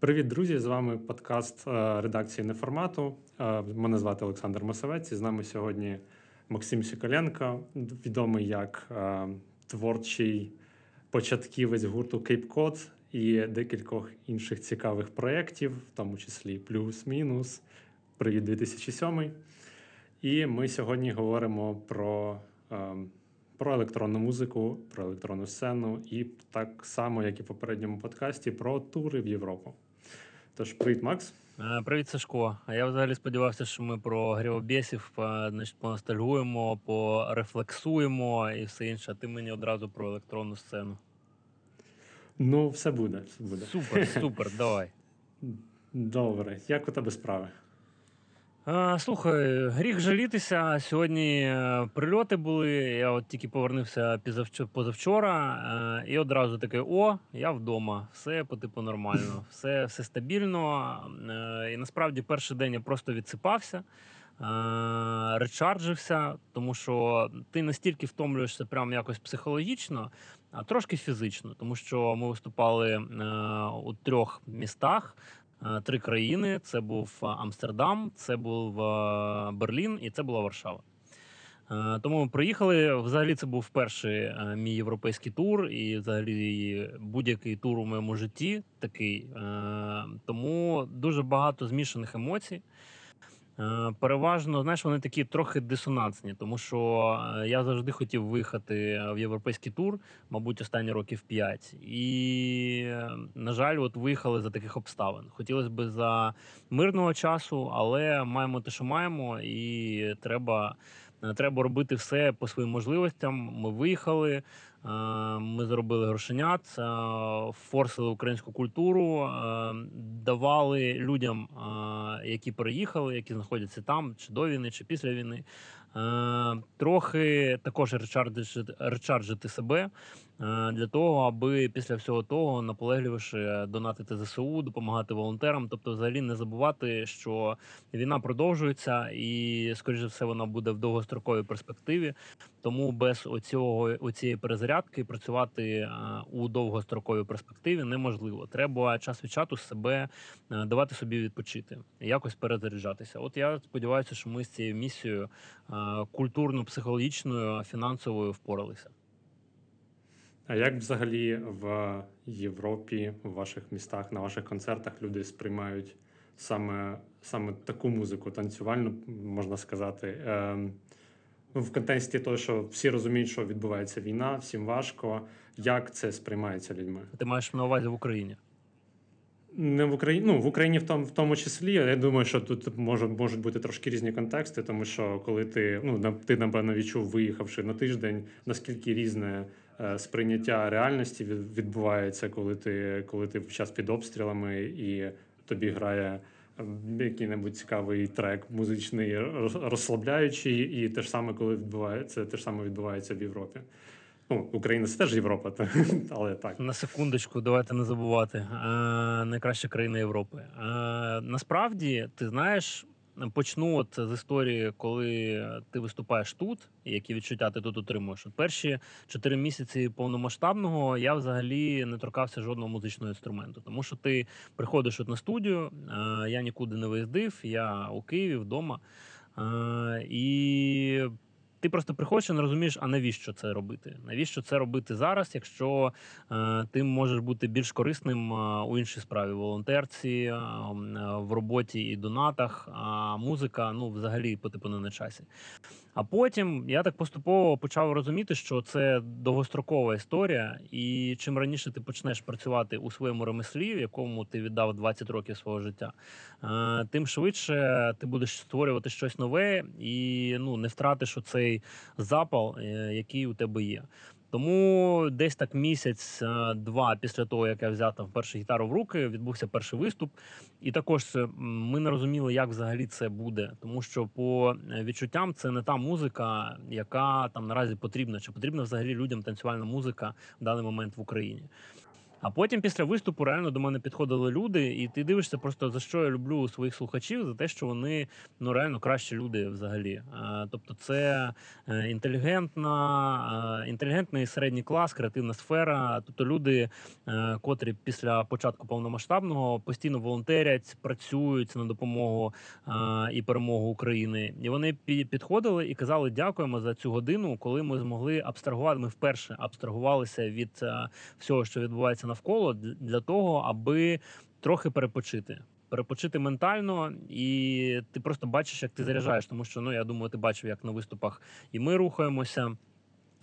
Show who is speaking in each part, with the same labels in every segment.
Speaker 1: Привіт, друзі! З вами подкаст е, редакції Неформату. Е, Мене звати Олександр Масовець. і з нами сьогодні Максим Сіколенко, відомий як е, творчий початківець гурту Cod і декількох інших цікавих проєктів, в тому числі Плюс-Мінус, Привіт 2007. І ми сьогодні говоримо про. Про електронну музику, про електронну сцену, і так само, як і в попередньому подкасті, про тури в Європу. Тож, привіт, Макс.
Speaker 2: Е, привіт, Сашко. А я взагалі сподівався, що ми про грівобєсів значить, поностальгуємо, порефлексуємо і все інше. А ти мені одразу про електронну сцену.
Speaker 1: Ну, все буде. все буде.
Speaker 2: Супер, супер, давай.
Speaker 1: Добре. Як у тебе справи?
Speaker 2: Слухай, гріх жалітися. Сьогодні е, прильоти були. Я от тільки повернувся позавчора, е, і одразу таке: о, я вдома, все по типу нормально, все все стабільно. Е, і насправді перший день я просто відсипався, речарджився, тому що ти настільки втомлюєшся прямо якось психологічно, а трошки фізично, тому що ми виступали у трьох містах. Е, три країни: це був е, Амстердам, це був е, Берлін і це була Варшава. Тому приїхали. Взагалі, це був перший мій європейський тур, і взагалі будь-який тур у моєму житті такий. Тому дуже багато змішаних емоцій. Е, переважно, знаєш, вони такі трохи дисонансні, тому що е, я завжди хотів виїхати в європейський тур, мабуть, останні років 5. І, е, на жаль, от виїхали за таких обставин. Хотілося б за мирного часу, але маємо те, що маємо, і треба. Треба робити все по своїм можливостям. Ми виїхали, ми зробили грошенят, форсили українську культуру, давали людям, які переїхали, які знаходяться там, чи до війни, чи після війни. Трохи також речарджити, речарджити себе для того, аби після всього того наполегливіше донатити ЗСУ, допомагати волонтерам, тобто, взагалі не забувати, що війна продовжується, і скоріше все вона буде в довгостроковій перспективі. Тому без оцього оцієї перезарядки працювати у довгостроковій перспективі неможливо. Треба час від часу себе давати собі відпочити, якось перезаряджатися. От я сподіваюся, що ми з цією місією культурно-психологічною фінансовою впоралися.
Speaker 1: А як взагалі в Європі, в ваших містах, на ваших концертах люди сприймають саме саме таку музику, танцювальну, можна сказати? Е, в контексті того, що всі розуміють, що відбувається війна, всім важко. Як це сприймається людьми?
Speaker 2: Ти маєш на увазі в Україні?
Speaker 1: Не в Україні, ну в Україні в тому в тому числі. Я думаю, що тут можуть можуть бути трошки різні контексти, тому що коли ти ну ти напевно відчув, виїхавши на тиждень, наскільки різне е, сприйняття реальності відбувається, коли ти коли ти в час під обстрілами і тобі грає який-небудь цікавий трек, музичний, розслабляючий, і те ж саме, коли відбувається, те ж саме відбувається в Європі. Ну, Україна це теж Європа, але так.
Speaker 2: На секундочку, давайте не забувати. А, найкраща країна Європи. А, насправді, ти знаєш, почну от з історії, коли ти виступаєш тут, які відчуття ти тут отримуєш. От Перші чотири місяці повномасштабного я взагалі не торкався жодного музичного інструменту, тому що ти приходиш от на студію, я нікуди не виїздив, я у Києві вдома. І ти просто приходиш і не розумієш, а навіщо це робити? Навіщо це робити зараз, якщо е, ти можеш бути більш корисним е, у іншій справі, волонтерці, е, в роботі і донатах, а музика ну взагалі по типу не на часі. А потім я так поступово почав розуміти, що це довгострокова історія, і чим раніше ти почнеш працювати у своєму ремеслі, в якому ти віддав 20 років свого життя, е, тим швидше ти будеш створювати щось нове і ну не втратиш оцей цей запал, е, який у тебе є. Тому десь так місяць-два після того, як я взяв там першу гітару в руки, відбувся перший виступ. І також ми не розуміли, як взагалі це буде, тому що по відчуттям це не та музика, яка там наразі потрібна, чи потрібна взагалі людям танцювальна музика в даний момент в Україні. А потім після виступу реально до мене підходили люди, і ти дивишся просто за що я люблю своїх слухачів, за те, що вони ну реально кращі люди взагалі. Тобто, це е, інтелігентна, інтелігентний середній клас, креативна сфера. Тобто люди, е, котрі після початку повномасштабного постійно волонтерять, працюють на допомогу і перемогу України. І вони підходили і казали дякуємо за цю годину, коли ми змогли абстрагувати. Ми вперше абстрагувалися від е, всього, що відбувається навколо, для того, аби трохи перепочити. Перепочити ментально, і ти просто бачиш, як ти заряджаєш. Тому що ну я думаю, ти бачив, як на виступах і ми рухаємося.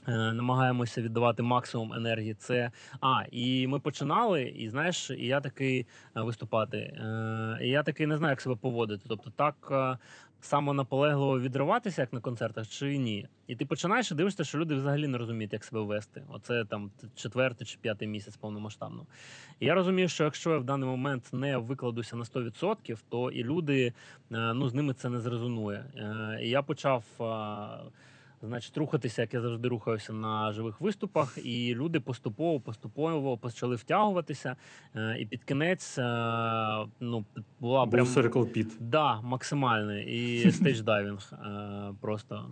Speaker 2: Е, Намагаємося віддавати максимум енергії. Це а, і ми починали, і знаєш, і я такий е, виступати. е, І я такий не знаю, як себе поводити. Тобто, так само наполегливо відриватися, як на концертах, чи ні. І ти починаєш і дивишся, що люди взагалі не розуміють, як себе вести. Оце там четвертий чи п'ятий місяць повномасштабно. І я розумію, що якщо я в даний момент не викладуся на 100%, то і люди ну з ними це не зрезонує. І я почав. Значить, рухатися, як я завжди рухаюся на живих виступах, і люди поступово, поступово почали втягуватися. Е, І під кінець е, ну була
Speaker 1: Був
Speaker 2: прям
Speaker 1: Circle Pit.
Speaker 2: Да, максимальний. І stage diving просто.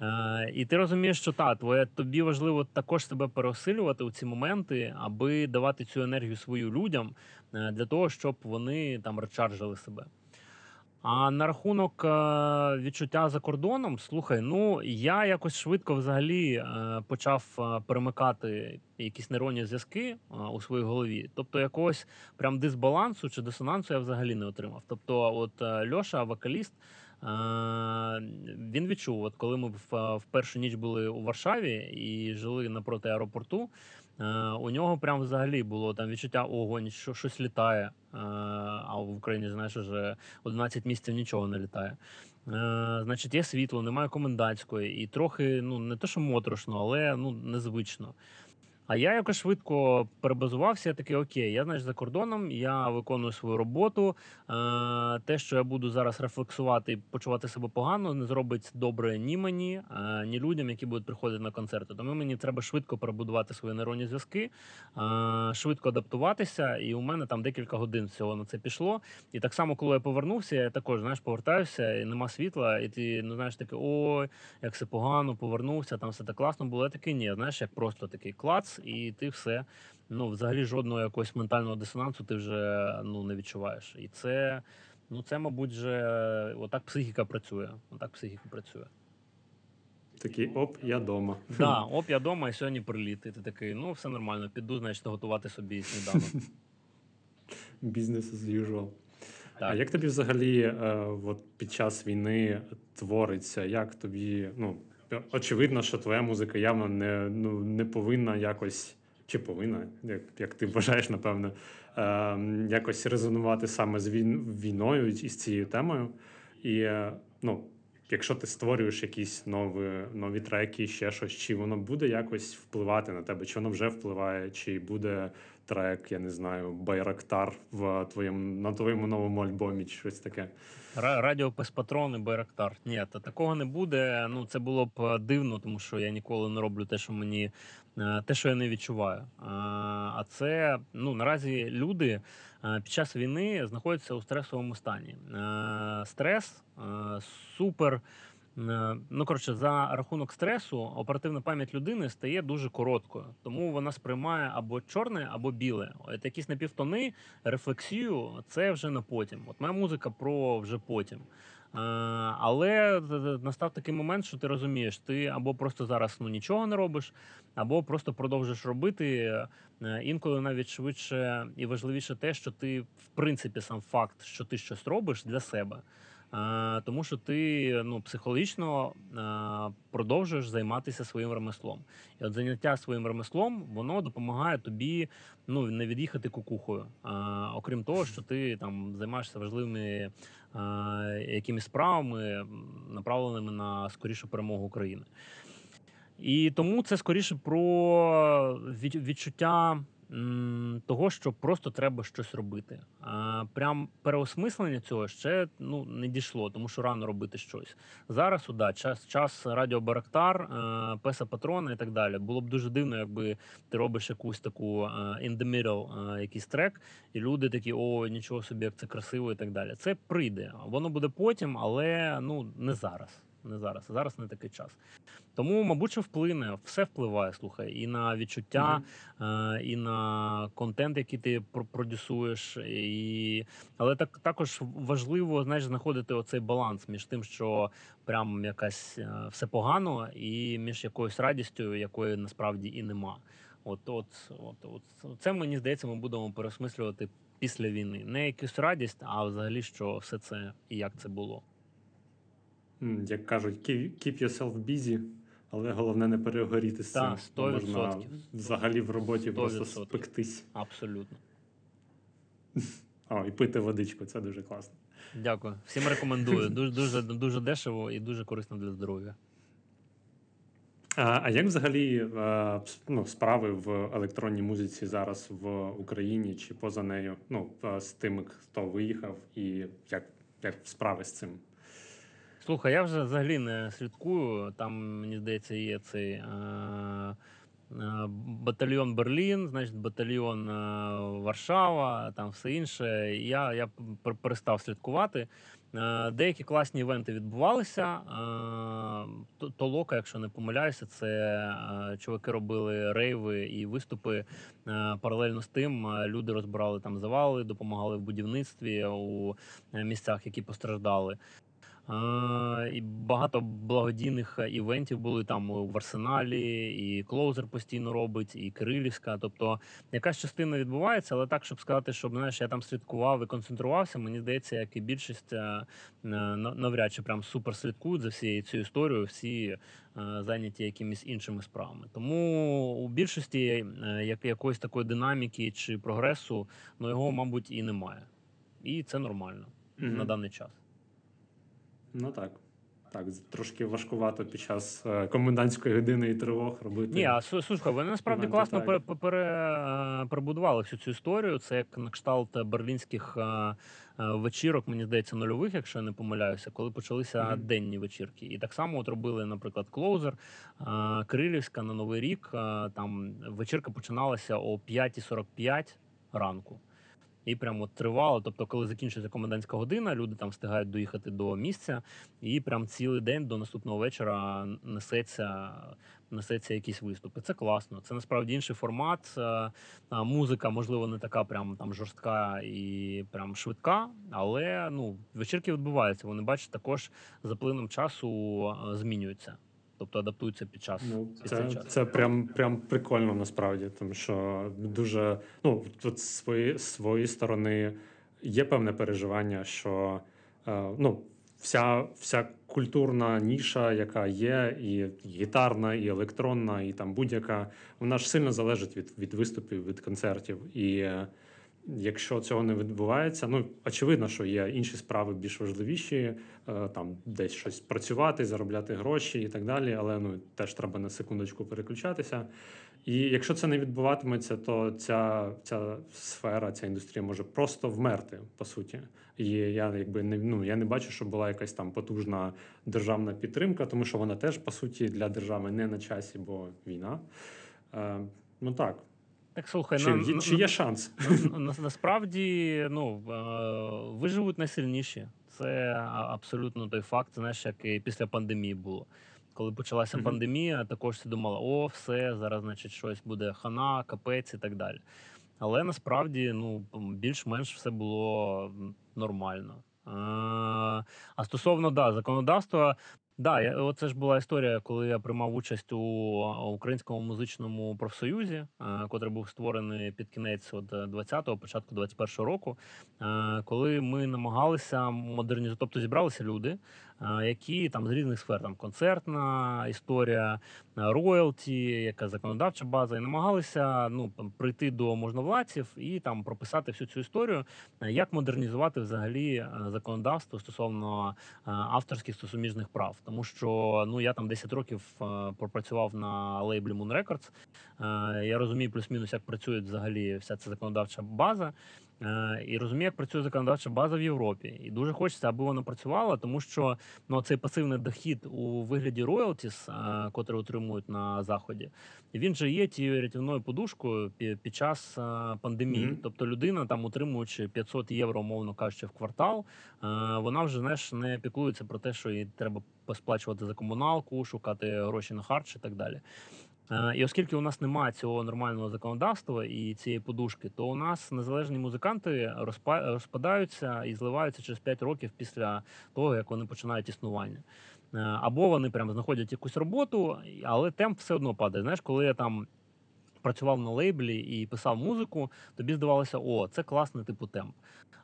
Speaker 2: Е, і ти розумієш, що та, твоє, тобі важливо також себе переосилювати у ці моменти, аби давати цю енергію свою людям для того, щоб вони там речаржили себе. А на рахунок е, відчуття за кордоном, слухай, ну я якось швидко взагалі е, почав е, перемикати якісь нейронні зв'язки у своїй голові. Тобто якогось прям дисбалансу чи дисонансу я взагалі не отримав. Тобто, от Льоша, вокаліст, він відчув, от коли ми в першу ніч були у Варшаві і жили напроти аеропорту. Е, У нього прям взагалі було там відчуття огонь, що щось літає. е, А в Україні, знаєш, вже 11 місяців нічого не літає. Е, Значить, є світло, немає комендантської, і трохи, ну не те, що моторошно, але ну незвично. А я якось швидко перебазувався. Я такий, окей, я значить за кордоном, я виконую свою роботу. Е, те, що я буду зараз рефлексувати почувати себе погано, не зробить добре ні мені, е, ні людям, які будуть приходити на концерти. Тому мені треба швидко перебудувати свої нейронні зв'язки, е, швидко адаптуватися. І у мене там декілька годин всього на це пішло. І так само, коли я повернувся, я також знаєш, повертаюся, і нема світла, і ти ну знаєш такий, ой, як все погано, повернувся, там все так класно було. Я такий, ні, знаєш, як просто такий клац, і ти все. Ну, взагалі, жодного якогось ментального дисонансу ти вже ну не відчуваєш. І це, ну це, мабуть, вже отак психіка працює. Отак психіка працює.
Speaker 1: Такий оп, я дома.
Speaker 2: Да, оп, я вдома і сьогодні приліт. І ти такий, ну все нормально, піду, значить, готувати собі сніданок.
Speaker 1: Business as usual. А як тобі взагалі е, от під час війни твориться? Як тобі, ну, очевидно, що твоя музика явно не, ну, не повинна якось, чи повинна, як, як ти вважаєш, напевно, е, якось резонувати саме з війною і з цією темою. І е, ну, якщо ти створюєш якісь нові, нові треки, ще щось, чи воно буде якось впливати на тебе, чи воно вже впливає, чи буде трек, я не знаю, Байрактар в твоєму на твоєму новому альбомі, чи щось таке.
Speaker 2: Ра- Радіо Патрон і Байрактар. Ні, та такого не буде. Ну це було б е, дивно, тому що я ніколи не роблю те, що мені е, те, що я не відчуваю. А, А це ну наразі люди е, під час війни знаходяться у стресовому стані. Е, Стрес е, супер. е, Ну, коротше, за рахунок стресу оперативна пам'ять людини стає дуже короткою, тому вона сприймає або чорне, або біле. От якісь напівтони, рефлексію це вже на потім. От моя музика про вже потім. Е, Але настав такий момент, що ти розумієш, ти або просто зараз ну нічого не робиш, або просто продовжиш робити. Е, Інколи навіть швидше і важливіше те, що ти в принципі сам факт, що ти щось робиш для себе. Е, Тому що ти ну психологічно е, продовжуєш займатися своїм ремеслом. І от заняття своїм ремеслом воно допомагає тобі ну не від'їхати кукухою. Окрім того, що ти там займаєшся важливими якимись справами, направленими на скорішу перемогу України. І тому це скоріше про відчуття того, що просто треба щось робити. А, прям переосмислення цього ще ну, не дійшло, тому що рано робити щось. Зараз да, час, час Радіо Барактар, е, Песа Патрона і так далі. Було б дуже дивно, якби ти робиш якусь таку е, in the middle, е, якийсь трек, і люди такі, о, нічого собі, як це красиво, і так далі. Це прийде. Воно буде потім, але ну не зараз. Не зараз. Зараз не такий час. Тому, мабуть, що вплине, все впливає, слухай, і на відчуття, е, і на контент, який ти про- продюсуєш. І... Але так також важливо знаєш, знаходити оцей баланс між тим, що прям якась е, все погано, і між якоюсь радістю, якої насправді і нема. От, от, от, от це мені здається, ми будемо переосмислювати після війни. Не якусь радість, а взагалі, що все це і як це було.
Speaker 1: Як кажуть, keep yourself busy, але головне не перегоріти з цим. Можна
Speaker 2: 100%.
Speaker 1: взагалі в роботі
Speaker 2: 100%.
Speaker 1: спектись.
Speaker 2: Абсолютно.
Speaker 1: О, і пити водичку, це дуже класно.
Speaker 2: Дякую. Всім рекомендую. Дуже дуже дуже дешево і дуже корисно для здоров'я.
Speaker 1: А, а як взагалі ну, справи в електронній музиці зараз в Україні чи поза нею? Ну, з тими, хто виїхав, і як, як справи з цим?
Speaker 2: Слухай, я вже взагалі не слідкую. Там, мені здається, є цей е, е, батальйон Берлін, значить, батальйон е, Варшава, там все інше. Я, я перестав слідкувати. Е, Деякі класні івенти відбувалися. Е, Толока, якщо не помиляюся, це е, чуваки робили рейви і виступи. Е, Паралельно з тим е, люди розбирали там завали, допомагали в будівництві у е, місцях, які постраждали. І багато благодійних е, івентів були там в Арсеналі, і Клоузер постійно робить, і Кирилівська. Тобто якась частина відбувається, але так, щоб сказати, щоб знаєш, я там слідкував і концентрувався, мені здається, як і більшість е, е, на- навряд чи прям супер слідкують за всією цією історією, всі зайняті якимись іншими справами. Тому у більшості як якоїсь такої динаміки чи прогресу, ну його, мабуть, і немає. І це нормально
Speaker 1: Мгм.
Speaker 2: на даний час.
Speaker 1: Ну так. Так, трошки важкувато під час е, комендантської години і тривог робити.
Speaker 2: Ні, а слухай, вони насправді класно пере, пере, пере- перебудували всю цю історію. Це як на кшталт берлінських е, е, вечірок, мені здається, нульових, якщо я не помиляюся, коли почалися
Speaker 1: Мгм.
Speaker 2: денні вечірки. І так само от робили, наприклад, Клоузер, е, Кирилівська на Новий рік. е, Там вечірка починалася о 5.45 ранку. І прямо тривало. Тобто, коли закінчується комендантська година, люди там встигають доїхати до місця, і прям цілий день до наступного вечора несеться, несеться якісь виступи. Це класно. Це насправді інший формат. Е, Музика, можливо, не така прям там жорстка і прям швидка, але ну вечірки відбуваються. Вони бачать також за плином часу е, змінюються. Тобто адаптуються під час.
Speaker 1: Ну,
Speaker 2: під
Speaker 1: це,
Speaker 2: час.
Speaker 1: це прям, прям прикольно насправді, тому що дуже ну тут з своєї сторони є певне переживання, що е, ну, вся, вся культурна ніша, яка є, і гітарна, і електронна, і там будь-яка, вона ж сильно залежить від, від виступів, від концертів. І е, якщо цього не відбувається, ну очевидно, що є інші справи більш важливіші, е, там десь щось працювати, заробляти гроші і так далі. Але ну теж треба на секундочку переключатися. І якщо це не відбуватиметься, то ця, ця сфера, ця індустрія може просто вмерти по суті. І я якби не ну я не бачу, щоб була якась там потужна державна підтримка, тому що вона теж по суті для держави не на часі, бо війна. Е, ну так,
Speaker 2: Так слухай,
Speaker 1: чи,
Speaker 2: на,
Speaker 1: є- чи є шанс?
Speaker 2: На- на- Насправді, ну виживуть найсильніші. Це абсолютно той факт, знаєш, як і після пандемії було. Коли почалася
Speaker 1: Мгм.
Speaker 2: пандемія, також всі думали, о, все, зараз, значить, щось буде хана, капець і так далі. Але насправді, ну, більш-менш все було нормально. А стосовно да, законодавства, да, я, оце ж була історія, коли я приймав участь у українському музичному профсоюзі, е, котрий був створений під кінець от 20-го, початку 21-го року. е, Коли ми намагалися модернізувати, тобто зібралися люди, які там з різних сфер, там концертна історія, е, роялті, яка законодавча база, і намагалися ну прийти до можновладців і там прописати всю цю історію, е, як модернізувати взагалі е, законодавство стосовно авторських та суміжних прав. Тому що ну я там 10 років пропрацював на лейблі Moon Records. Я розумію плюс-мінус, як працює взагалі вся ця законодавча база. Е, І розумію, як працює законодавча база в Європі. І дуже хочеться, аби вона працювала, тому що ну цей пасивний дохід у вигляді роялтіс, е, котрі отримують на заході, він же є тією рятівною подушкою пі- під час е, пандемії.
Speaker 1: Мгм.
Speaker 2: Тобто людина, там утримуючи 500 євро, умовно кажучи, в квартал, е, вона вже знаєш, не піклується про те, що їй треба сплачувати за комуналку, шукати гроші на харч і так далі. Е, І оскільки у нас немає цього нормального законодавства і цієї подушки, то у нас незалежні музиканти розпадаються і зливаються через 5 років після того, як вони починають існування. Е, Або вони прям знаходять якусь роботу, але темп все одно падає. Знаєш, коли я там працював на лейблі і писав музику, тобі здавалося, о, це класний типу темп.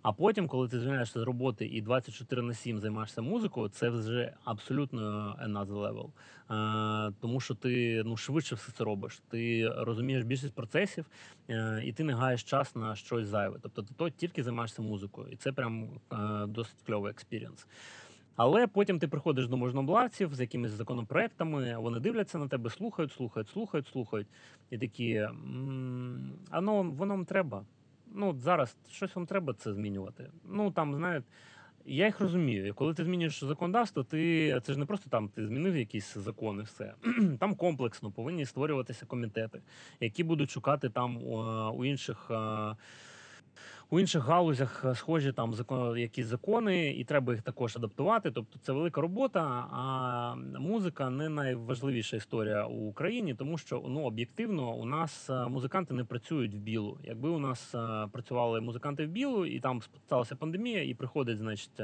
Speaker 2: А потім, коли ти звільняєшся з роботи і 24 на 7 займаєшся музикою, це вже абсолютно another level. Е, тому що ти ну швидше все це робиш. Ти розумієш більшість процесів, е, і ти не гаєш час на щось зайве. Тобто ти то тільки займаєшся музикою, і це прям е, досить кльовий experience. Але потім ти приходиш до можновладців з якимись законопроектами, вони дивляться на тебе, слухають, слухають, слухають, слухають. І такі, «М, а ну воно вам треба. Ну, зараз щось вам треба це змінювати. Ну там, знаєте, я їх розумію. Коли ти змінюєш законодавство, ти це ж не просто там ти змінив якісь закони, все там комплексно повинні створюватися комітети, які будуть шукати там у інших. У інших галузях е, схожі там закон, якісь закони, і треба їх також адаптувати. Тобто це велика робота. А музика не найважливіша історія у Україні, тому що ну об'єктивно у нас е, музиканти не працюють в білу. Якби у нас е, працювали музиканти в білу, і там сталася пандемія, і приходить, значить.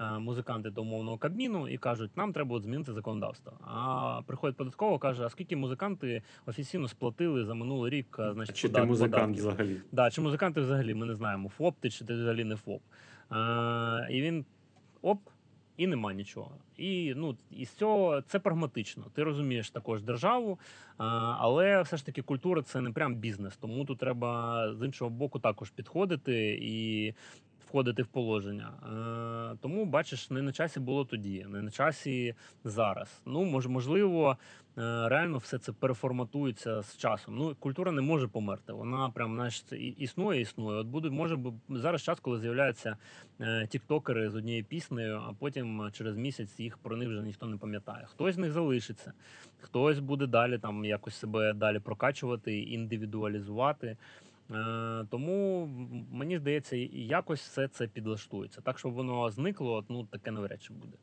Speaker 2: Е, е, Музиканти до умовного кабміну і кажуть, нам треба от змінити законодавство. А приходить податково, каже: а скільки музиканти офіційно сплатили за минулий рік? е, Значить,
Speaker 1: Чи ти музикант
Speaker 2: податків?
Speaker 1: взагалі?
Speaker 2: Да, чи музиканти взагалі ми не знаємо, ФОП ти чи ти взагалі не ФОП. А, і він оп, і нема нічого. І ну і з цього це прагматично. Ти розумієш також державу, але все ж таки культура це не прям бізнес. Тому тут треба з іншого боку також підходити і. Входити в положення, Е, тому бачиш, не на часі було тоді, не на часі зараз. Ну мож, можливо, е, реально все це переформатується з часом. Ну культура не може померти. Вона прям знаєш, існує, існує. От буде може зараз час, коли з'являються е, тіктокери з однією піснею, а потім через місяць їх про них вже ніхто не пам'ятає. Хтось з них залишиться, хтось буде далі там якось себе далі прокачувати, індивідуалізувати. Е, Тому мені здається, якось все це підлаштується. Так, щоб воно зникло, ну таке навряд чи буде.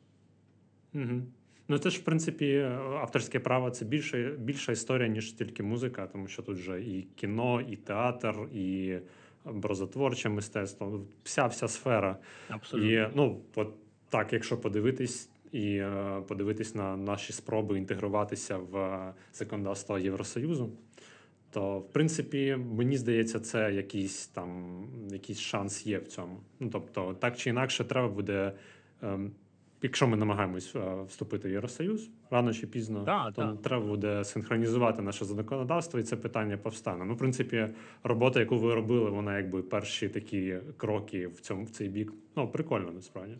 Speaker 1: Угу. Ну, це ж, в принципі, авторське право це більше, більша історія, ніж тільки музика, тому що тут же і кіно, і театр, і образотворче мистецтво, вся вся сфера.
Speaker 2: Абсолютно.
Speaker 1: І ну, от так, якщо подивитись і е, подивитись на наші спроби інтегруватися в е, законодавство Євросоюзу, то в принципі мені здається, це якийсь там якийсь шанс є в цьому. Ну тобто, так чи інакше, треба буде. ем, Якщо ми намагаємось е, вступити в Євросоюз рано чи пізно,
Speaker 2: Да,
Speaker 1: то
Speaker 2: да.
Speaker 1: треба буде синхронізувати наше законодавство, і це питання повстане. Ну, в принципі, робота, яку ви робили, вона якби перші такі кроки в цьому в цей бік. Ну прикольно насправді.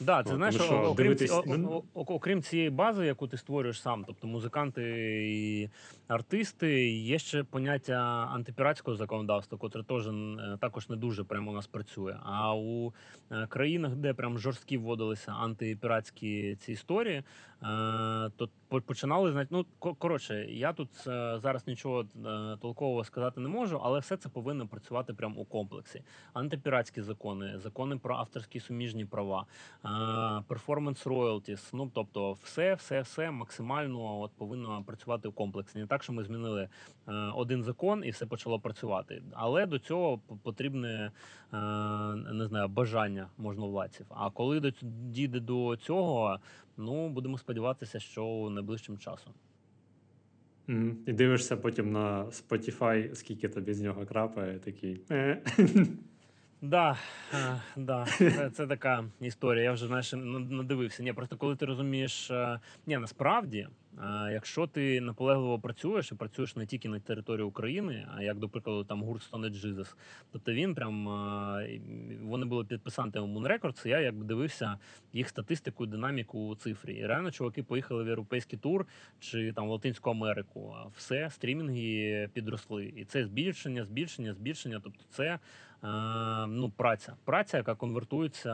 Speaker 2: Да, це знаєш,
Speaker 1: що
Speaker 2: окрім,
Speaker 1: дивитись-
Speaker 2: о-
Speaker 1: ну-
Speaker 2: о- о- окрім цієї бази, яку ти створюєш сам, тобто музиканти і артисти, є ще поняття антипіратського законодавства, котре теж е, також не дуже прямо у нас працює. А у е, країнах, де прям жорсткі вводилися антипіратські ці історії, е, то починали знати. Ну коротше, я тут зараз нічого толкового сказати не можу, але все це повинно працювати прямо у комплексі. Антипіратські закони, закони про авторські суміжні права перформанс роялтіс. Ну тобто, все, все, все максимально от повинно працювати в комплексі. Не так, що ми змінили е, один закон і все почало працювати. Але до цього потрібне е, не знаю бажання можновладців. А коли дійде до цього, ну будемо сподіватися, що найближчим часом.
Speaker 1: Мгм. І дивишся потім на Spotify, скільки тобі з нього крапає, такий. «Е».
Speaker 2: Да, е, да, це, така історія. Я вже знаєш, надивився. Ні, просто коли ти розумієш, е, ні, насправді А якщо ти наполегливо працюєш і працюєш не тільки на території України, а як до прикладу, там гурт Stone Jesus, тобто він прям а, вони були підписантами Moon Records, я якби дивився їх статистику, динаміку у цифрі. І реально чуваки поїхали в європейський тур чи там в Латинську Америку. А все стрімінги підросли, і це збільшення, збільшення, збільшення. Тобто, це е, ну праця, праця, яка конвертується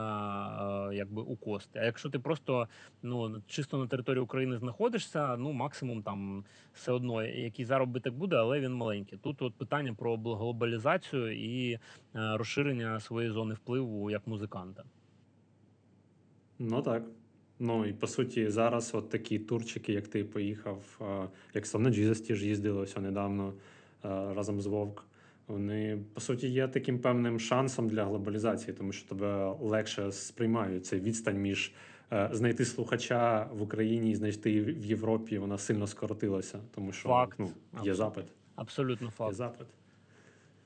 Speaker 2: е, якби у кошти. А якщо ти просто ну чисто на території України знаходишся, ну максимум там все одно який заробіток буде, але він маленький. Тут от питання про глобалізацію і е, розширення своєї зони впливу як музиканта.
Speaker 1: Ну так. Ну і по суті, зараз от такі турчики, як ти поїхав, е, як Sony Jesus ті ж їздили ось недавно разом з Вовк. Вони по суті є таким певним шансом для глобалізації, тому що тебе легше сприймають цей відстань між е, знайти слухача в Україні і знайти в Європі. Вона сильно скоротилася, тому що
Speaker 2: Факт.
Speaker 1: ну, є
Speaker 2: Абсолютно.
Speaker 1: запит.
Speaker 2: Абсолютно
Speaker 1: Є
Speaker 2: факт.
Speaker 1: запит.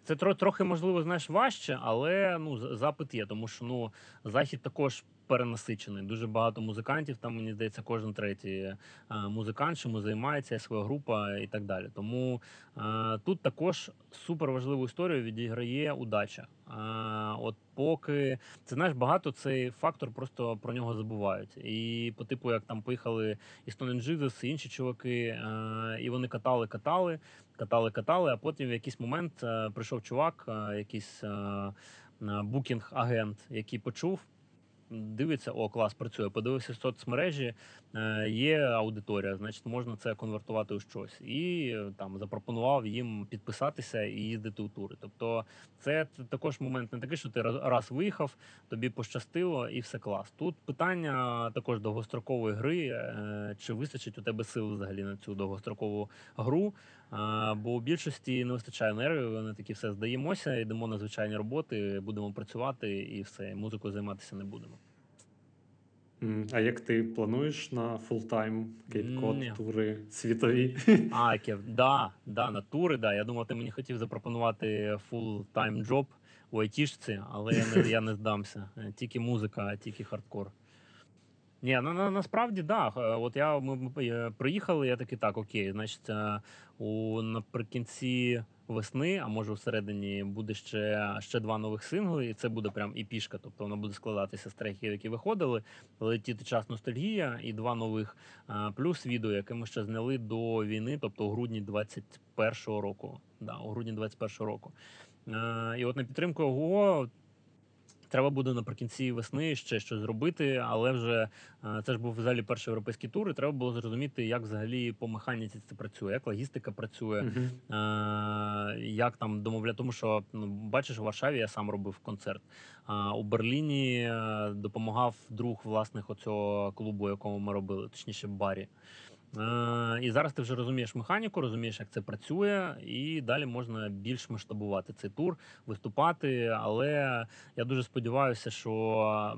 Speaker 2: Це трохи можливо знаєш важче, але ну запит є, тому що ну захід також перенасичений. Дуже багато музикантів. Там мені здається, кожен третій музикант чим займається, своя група і так далі. Тому тут також супер важливу історію відіграє удача. А, от поки це знаєш, багато цей фактор просто про нього забувають. І по типу, як там поїхали і Stone Jesus, і інші чуваки, і вони катали, катали катали, катали, а потім в якийсь момент е, прийшов чувак, е, якийсь букінг-агент, який почув. Дивиться, о, клас працює. Подивився соцмережі, е, є аудиторія, значить, можна це конвертувати у щось. І е, там запропонував їм підписатися і їздити у тури. Тобто, це також момент не такий, що ти раз- виїхав, тобі пощастило і все клас. Тут питання також довгострокової гри, е, чи вистачить у тебе сил взагалі на цю довгострокову гру. Бо у більшості не вистачає нервів. Вони такі все здаємося, йдемо на звичайні роботи, будемо працювати і все. Музикою займатися не будемо.
Speaker 1: А як ти плануєш на full-time Cape
Speaker 2: Cod,
Speaker 1: тури світові?
Speaker 2: А, Кев, да, да, на тури, да. Я думав, ти мені хотів запропонувати full-time job у айтішці, але я не, я не здамся. Тільки музика, тільки хардкор. Ні, на, на, насправді, да. Е, От я ми, е, приїхали, я такий так, окей, значить, е, у наприкінці весни, а може всередині буде ще, ще два нових сингли, і це буде прям і пішка. Тобто воно буде складатися з треків, які виходили. Летіти час ностальгія і два нових. Плюс відео, яке ми ще зняли до війни, тобто у грудні 21-го року. Да, у грудні 21-го року. І от на підтримку ОГО треба буде наприкінці весни ще щось зробити, але вже е, це ж був взагалі перший європейський тур, і треба було зрозуміти, як взагалі по механіці це працює, як логістика працює. Е, як там домовляти, тому що ну, бачиш, у Варшаві я сам робив концерт. А у Берліні е, допомагав друг власних оцього клубу, якому ми робили, точніше, барі. Е, і зараз ти вже розумієш механіку, розумієш, як це працює, і далі можна більш масштабувати цей тур, виступати. Але я дуже сподіваюся, що.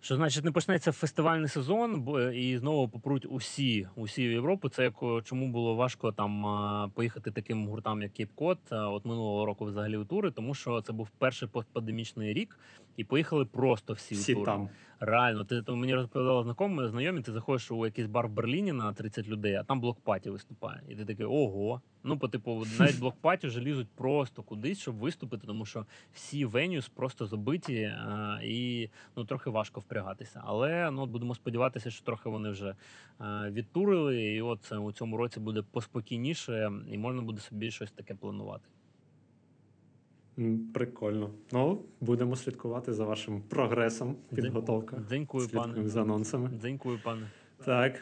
Speaker 2: що значить не почнеться фестивальний сезон, бо і знову попруть усі, усі в Європу. Це як чому було важко там поїхати таким гуртам, як Cod, а, от минулого року взагалі у тури, тому що це був перший постпандемічний рік, і поїхали просто всі,
Speaker 1: Всі там.
Speaker 2: Реально, ти то мені розповідали знайомі, знайомі, ти заходиш у якийсь бар в Берліні на 30 людей, а там блокпаті виступає. І ти такий ого. Ну, по типу, навіть блокпаті вже лізуть просто кудись, щоб виступити, тому що всі венюс просто забиті а, і ну трохи важко впрягатися. Але ну от будемо сподіватися, що трохи вони вже а, відтурили, і от це у цьому році буде поспокійніше, і можна буде собі щось таке планувати.
Speaker 1: Прикольно. Ну, будемо слідкувати за вашим прогресом. Підготовка. Слідкуємо
Speaker 2: пане.
Speaker 1: за анонсами.
Speaker 2: Дзенькую, пане.
Speaker 1: Так.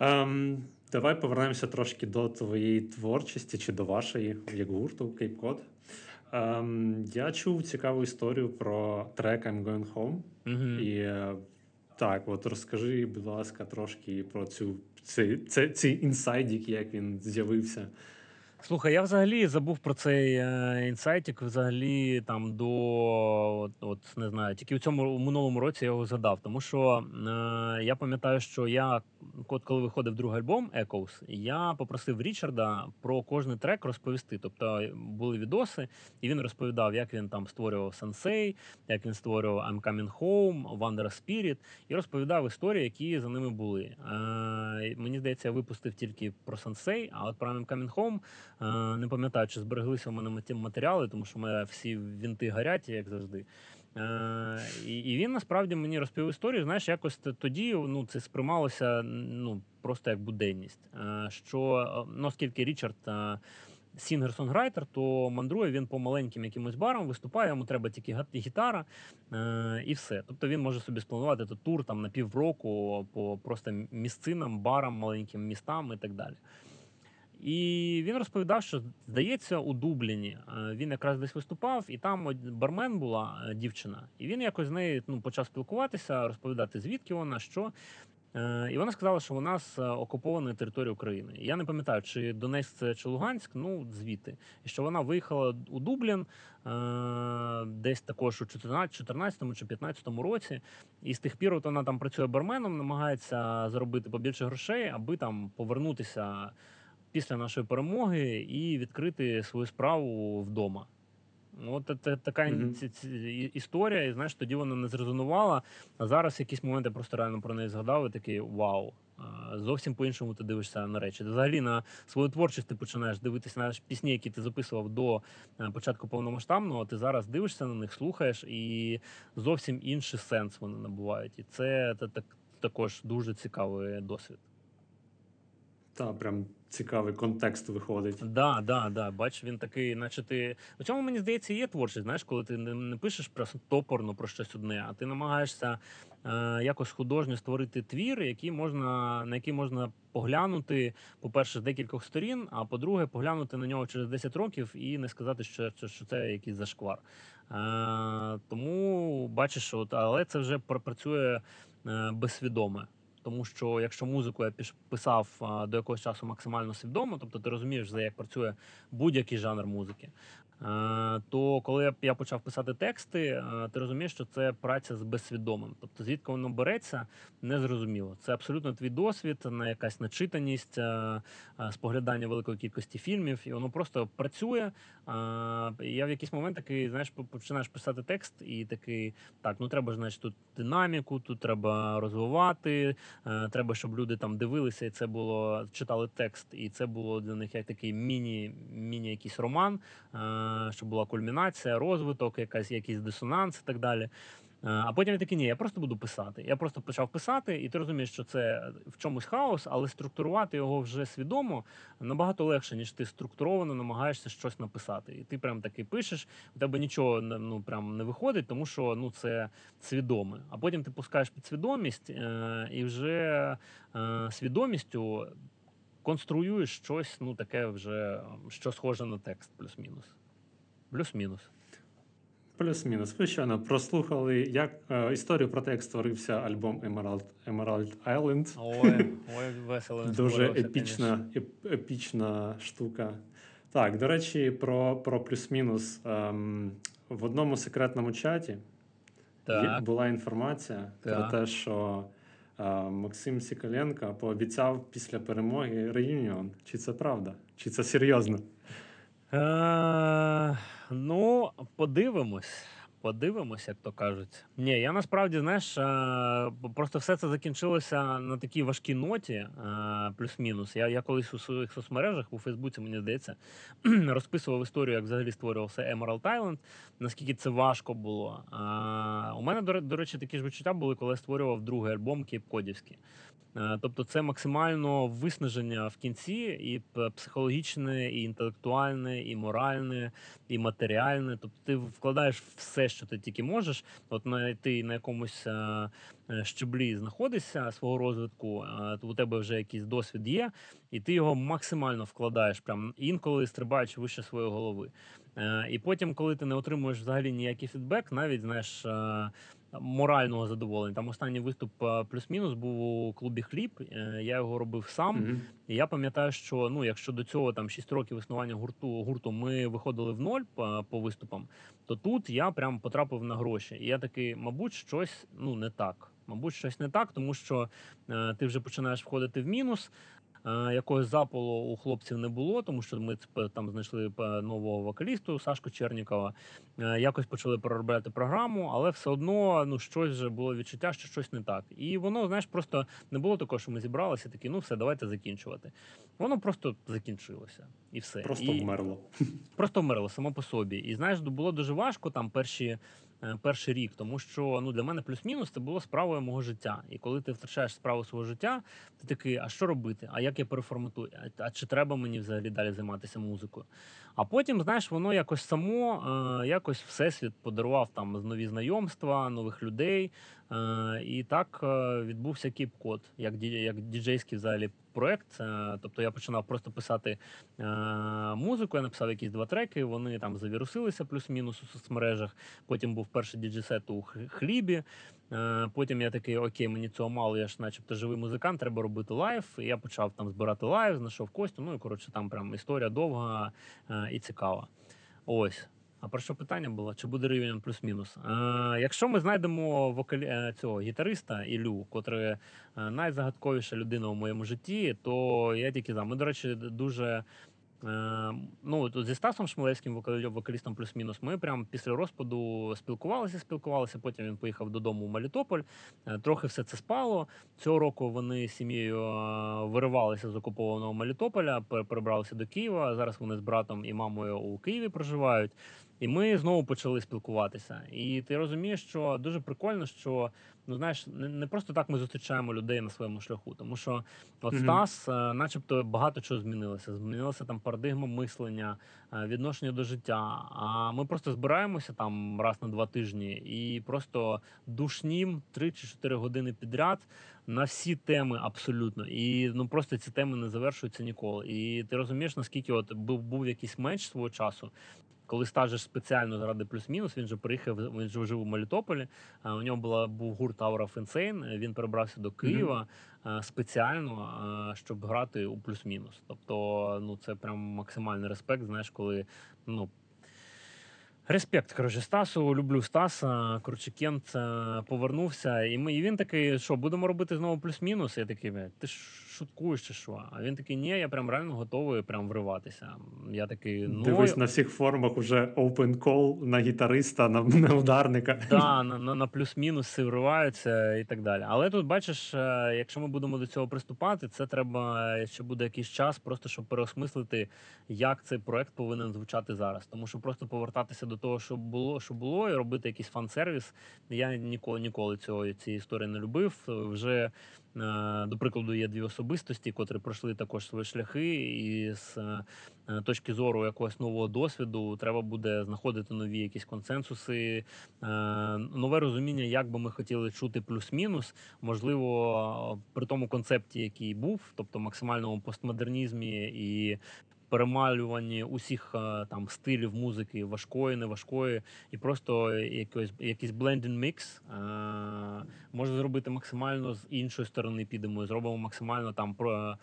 Speaker 1: Ем, давай повернемося трошки до твоєї творчості чи до вашої, як гурту Cod. Ем, я чув цікаву історію про трек I'm Going Home.
Speaker 2: Угу.
Speaker 1: І е, так, от розкажи, будь ласка, трошки про цю цей, цей, цей інсайдік, як він з'явився.
Speaker 2: Слухай, я взагалі забув про цей е, інсайтик. Взагалі там до от, от не знаю, тільки в цьому у минулому році я його згадав. Тому що е, я пам'ятаю, що я от коли виходив другий альбом Echoes, я попросив Річарда про кожний трек розповісти. Тобто були відоси, і він розповідав, як він там створював Sensei, як він створював I'm Coming Home, Wonder Spirit, і розповідав історії, які за ними були. Е, мені здається, я випустив тільки про Sensei, а от про I'm Coming Home е, не пам'ятаю, чи збереглися в мене матеріали, тому що у мене всі вінти горять, як завжди. Е, і, він насправді мені розповів історію. Знаєш, якось тоді ну, це сприймалося ну, просто як буденність. Е, що е, ну, Річард. е, Singer-songwriter, то мандрує він по маленьким якимось барам, виступає, йому треба тільки гітара е, і все. Тобто він може собі спланувати тур там на півроку по просто місцинам, барам, маленьким містам і так далі. І він розповідав, що здається, у Дубліні е, він якраз десь виступав, і там бармен була е, дівчина, і він якось з нею ну, почав спілкуватися, розповідати, звідки вона, що. Е, І вона сказала, що вона з окупованої території України. Я не пам'ятаю, чи Донецьк це чи Луганськ, ну звідти. І що вона виїхала у Дублін десь також у 14 чи 15 році. І з тих пір от вона там працює барменом, намагається заробити побільше грошей, аби там повернутися після нашої перемоги і відкрити свою справу вдома. Ну, От це- така історія, і знаєш, тоді вона не зрезонувала. А зараз якісь моменти просто реально про неї згадав і такий вау. Зовсім по-іншому ти дивишся на речі. Взагалі на свою творчість ти починаєш дивитися на пісні, які ти записував до е, початку повномасштабного. Ти зараз дивишся на них, слухаєш, і зовсім інший сенс вони набувають. І це, це так, також дуже цікавий досвід.
Speaker 1: Та прям цікавий контекст виходить.
Speaker 2: Да, да, да. Бач, він такий, наче ти. У цьому мені здається, є творчість. Знаєш, коли ти не, не пишеш просто топорно про щось одне, а ти намагаєшся е, якось художньо створити твір, який можна, на який можна поглянути, по-перше, з декількох сторін, а по-друге, поглянути на нього через 10 років і не сказати, що, що, що це якийсь зашквар. Е, тому бачиш, от, але це вже працює е, безсвідоме. Тому що якщо музику я писав до якогось часу максимально свідомо, тобто ти розумієш, за як працює будь-який жанр музики. Е, То коли я, почав писати тексти, е, ти розумієш, що це праця з безсвідомим. Тобто, звідки воно береться, незрозуміло. Це абсолютно твій досвід, на якась начитаність, е, споглядання великої кількості фільмів, і воно просто працює. Я в якийсь момент такий, знаєш, починаєш писати текст, і такий так, ну треба ж, значить, тут динаміку, тут треба розвивати. Треба, щоб люди там дивилися, і це було читали текст, і це було для них як такий міні, міні якийсь роман, щоб була кульмінація, розвиток, якась якийсь дисонанс і так далі. Е, А потім я такий, ні, я просто буду писати. Я просто почав писати, і ти розумієш, що це в чомусь хаос, але структурувати його вже свідомо набагато легше, ніж ти структуровано намагаєшся щось написати. І ти прям таки пишеш, у тебе нічого ну прям не виходить, тому що ну це свідоме. А потім ти пускаєш підсвідомість е, і вже е, свідомістю конструюєш щось, ну таке вже що схоже на текст, плюс-мінус. Плюс-мінус.
Speaker 1: Плюс-мінус. Ви щойно прослухали, як е, історію про те, як створився альбом Emerald, Emerald Island.
Speaker 2: Ой, ой, весело.
Speaker 1: Дуже епічна, еп- епічна штука. Так, до речі, про, про плюс-мінус. Ем, в одному секретному чаті
Speaker 2: Так.
Speaker 1: була інформація
Speaker 2: Так.
Speaker 1: про те, що е, Максим Сікаленко пообіцяв після перемоги реюніон. Чи це правда? Чи це серйозно?
Speaker 2: Е, ну, подивимось. Подивимось, як то кажуть. Ні, я насправді, знаєш, е, просто все це закінчилося на такій важкій ноті, е, плюс-мінус. Я, я колись у своїх соцмережах у Фейсбуці, мені здається, розписував історію, як взагалі створювався Emerald Island, наскільки це важко було. Е, у мене, до, речі, такі ж відчуття були, коли я створював другий альбом Кейп Кодівський. Е, Тобто це максимально виснаження в кінці, і психологічне, і інтелектуальне, і моральне, і матеріальне. Тобто ти вкладаєш все, що ти тільки можеш. От на ти на якомусь е, е, щеблі знаходишся свого розвитку, е, то у тебе вже якийсь досвід є, і ти його максимально вкладаєш, прям інколи стрибаючи вище своєї голови. І потім, коли ти не отримуєш взагалі ніякий фідбек, навіть знаєш. Е, Морального задоволення. Там останній виступ е, плюс-мінус був у клубі Хліб. Е, Я його робив сам.
Speaker 1: Мгм.
Speaker 2: І я пам'ятаю, що ну, якщо до цього там 6 років існування гурту гурту ми виходили в ноль по, по виступам, то тут я прям потрапив на гроші. І я такий, мабуть, щось ну не так. Мабуть, щось не так, тому що е, ти вже починаєш входити в мінус. Е, Якогось запалу у хлопців не було, тому що ми там знайшли е, нового вокалісту Сашку Чернікова. Е, Якось почали переробляти програму, але все одно ну щось вже було відчуття, що щось не так. І воно, знаєш, просто не було такого, що ми зібралися, такі, ну все, давайте закінчувати. Воно просто закінчилося і все.
Speaker 1: Просто
Speaker 2: і...
Speaker 1: вмерло.
Speaker 2: просто вмерло само по собі. І знаєш, було дуже важко там перші. Е, Перший рік, тому що ну для мене плюс-мінус це було справою мого життя. І коли ти втрачаєш справу свого життя, ти такий, а що робити? А як я переформатую? А, чи треба мені взагалі далі займатися музикою? А потім, знаєш, воно якось само, е, якось всесвіт подарував там нові знайомства, нових людей. Е, і так е, відбувся кіп-код, як діджейський взагалі проект. Е, тобто я починав просто писати музику. Я написав якісь два треки. Вони там завірусилися плюс-мінус у соцмережах. Потім був перший діджей-сет у Хлібі. Потім я такий, окей, мені цього мало, я ж начебто живий музикант, треба робити лайв. І я почав там збирати лайв, знайшов Костю. Ну і коротше, там прям історія довга і цікава. Ось. А про що питання було? Чи буде рівень плюс-мінус? Е, якщо ми знайдемо вокалі... е, цього гітариста Ілю, котрий е, найзагадковіша людина у моєму житті, то я тільки за. Ми, до речі, дуже. Е, ну, зі Стасом Шмелевським, вокалі- вокалістом плюс-мінус, ми прямо після розпаду спілкувалися, спілкувалися. Потім він поїхав додому у Мелітополь. Трохи все це спало. Цього року вони з сім'єю виривалися з окупованого Мелітополя, перебралися до Києва. Зараз вони з братом і мамою у Києві проживають. І ми знову почали спілкуватися. І ти розумієш, що дуже прикольно, що ну знаєш, не, просто так ми зустрічаємо людей на своєму шляху, тому що от
Speaker 1: Мгм.
Speaker 2: Стас, е, начебто, багато чого змінилося. Змінилася там парадигма мислення, е, відношення до життя. А ми просто збираємося там раз на два тижні і просто душнім 3 чи 4 години підряд на всі теми абсолютно. І ну просто ці теми не завершуються ніколи. І ти розумієш, наскільки от був, був якийсь меч свого часу. Коли стажиш спеціально заради плюс-мінус, він же приїхав, він же жив у Мелітополі. У нього була був гурт Aura of Insane, Він перебрався до Києва е, спеціально, щоб грати у плюс-мінус. Тобто, ну це прям максимальний респект. Знаєш, коли ну. Респект, коротше, Стасу, люблю Стаса. Коротше, Кент е, повернувся, і ми і він такий, що будемо робити знову плюс-мінус. Я такий, ти ж шуткуєш чи що? А він такий, ні, я прям реально готовий прям вриватися. Я такий, ну
Speaker 1: Дивись на всіх форумах уже open call на гітариста, на, на ударника.
Speaker 2: Да, на, на, на плюс-мінус вриваються і так далі. Але тут бачиш, е, якщо ми будемо до цього приступати, це треба е, ще буде якийсь час, просто щоб переосмислити, як цей проект повинен звучати зараз. Тому що просто повертатися до того, що було, що було, і робити якийсь фан-сервіс. Я ніколи ніколи цього цієї історії не любив. Вже до прикладу є дві особистості, котрі пройшли також свої шляхи, і з е, точки зору якогось нового досвіду треба буде знаходити нові якісь консенсуси, е, нове розуміння, як би ми хотіли чути плюс-мінус. Можливо, при тому концепті, який був, тобто максимальному постмодернізмі і. Перемалюванні усіх е, там стилів музики, важкої, неважкої, і просто якийсь якийсь mix е, може зробити максимально з іншої сторони. Підемо і зробимо максимально там про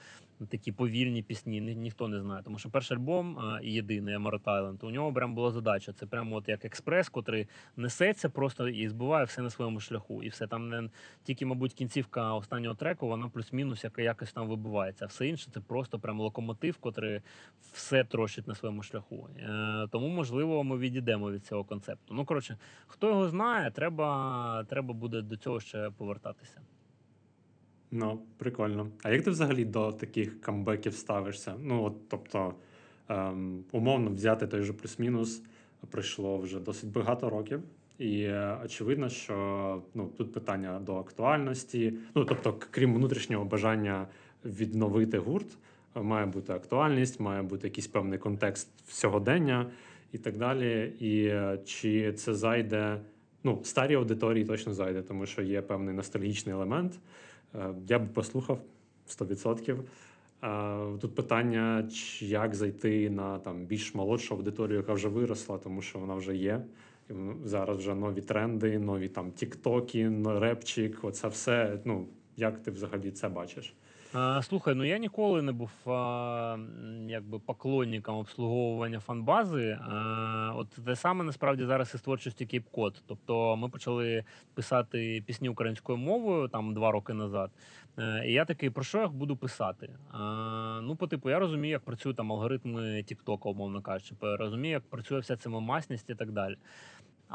Speaker 2: такі повільні пісні. Ні, ніхто не знає. Тому що перший альбом і єдиний Emerald Island, у нього прям була задача. Це прямо от як експрес, котрий несеться просто і збиває все на своєму шляху. І все там не тільки, мабуть, кінцівка останнього треку, вона плюс-мінус яка якось там вибивається. Все інше це просто прям локомотив, котрий все трощить на своєму шляху. Е, тому, можливо, ми відійдемо від цього концепту. Ну коротше, хто його знає, треба, треба буде до цього ще повертатися.
Speaker 1: Ну, прикольно. А як ти взагалі до таких камбеків ставишся? Ну, от, тобто, ем, умовно взяти той же плюс-мінус пройшло вже досить багато років. І е, очевидно, що ну, тут питання до актуальності. Ну, тобто, крім внутрішнього бажання відновити гурт, має бути актуальність, має бути якийсь певний контекст сьогодення і так далі. І е, чи це зайде, ну, старій аудиторії точно зайде, тому що є певний ностальгічний елемент. Е, Я би послухав 100%. Е, Тут питання, як зайти на там більш молодшу аудиторію, яка вже виросла, тому що вона вже є. І Зараз вже нові тренди, нові там тіктоки, репчик, оце все. Ну як ти взагалі це бачиш?
Speaker 2: А, слухай, ну я ніколи не був а, якби поклонником обслуговування фанбази. А, от те саме насправді зараз із творчості Кейп-Код. Тобто ми почали писати пісні українською мовою там два роки назад. Е, І я такий, про що я буду писати? А, ну, по типу, я розумію, як працюють там алгоритми Тіктока, умовно кажучи, розумію, як працює вся ця мемасність і так далі.